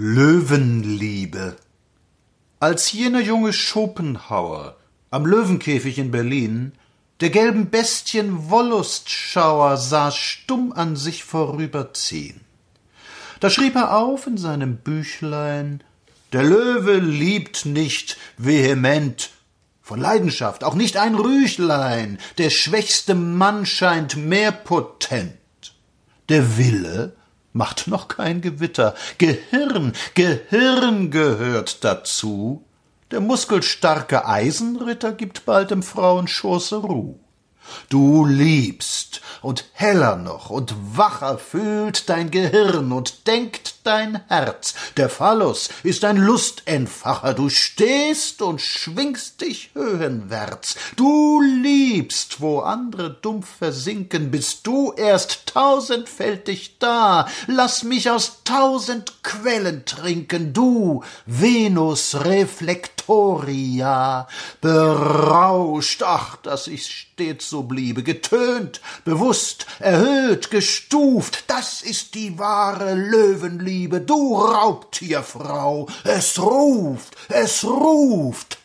Löwenliebe. Als jener junge Schopenhauer am Löwenkäfig in Berlin der gelben Bestien Wollustschauer sah stumm an sich vorüberziehen. Da schrieb er auf in seinem Büchlein Der Löwe liebt nicht vehement, von Leidenschaft auch nicht ein Rüchlein, der schwächste Mann scheint mehr potent. Der Wille macht noch kein Gewitter. Gehirn, Gehirn gehört dazu. Der muskelstarke Eisenritter gibt bald im Frauenschoße Ruh. Du liebst, und heller noch und wacher fühlt dein Gehirn und denkt dein Herz. Der Phallus ist ein Lustentfacher, du stehst und schwingst dich höhenwärts. Du liebst, wo andere dumpf versinken, bist du erst tausendfältig da. Lass mich aus tausend Quellen trinken, du Venus Reflectoria, berauscht, ach, dass ich stets so bliebe, getönt, bewusst, erhöht, gestuft, das ist die wahre Löwenliebe, du Raubtierfrau, es ruft, es ruft.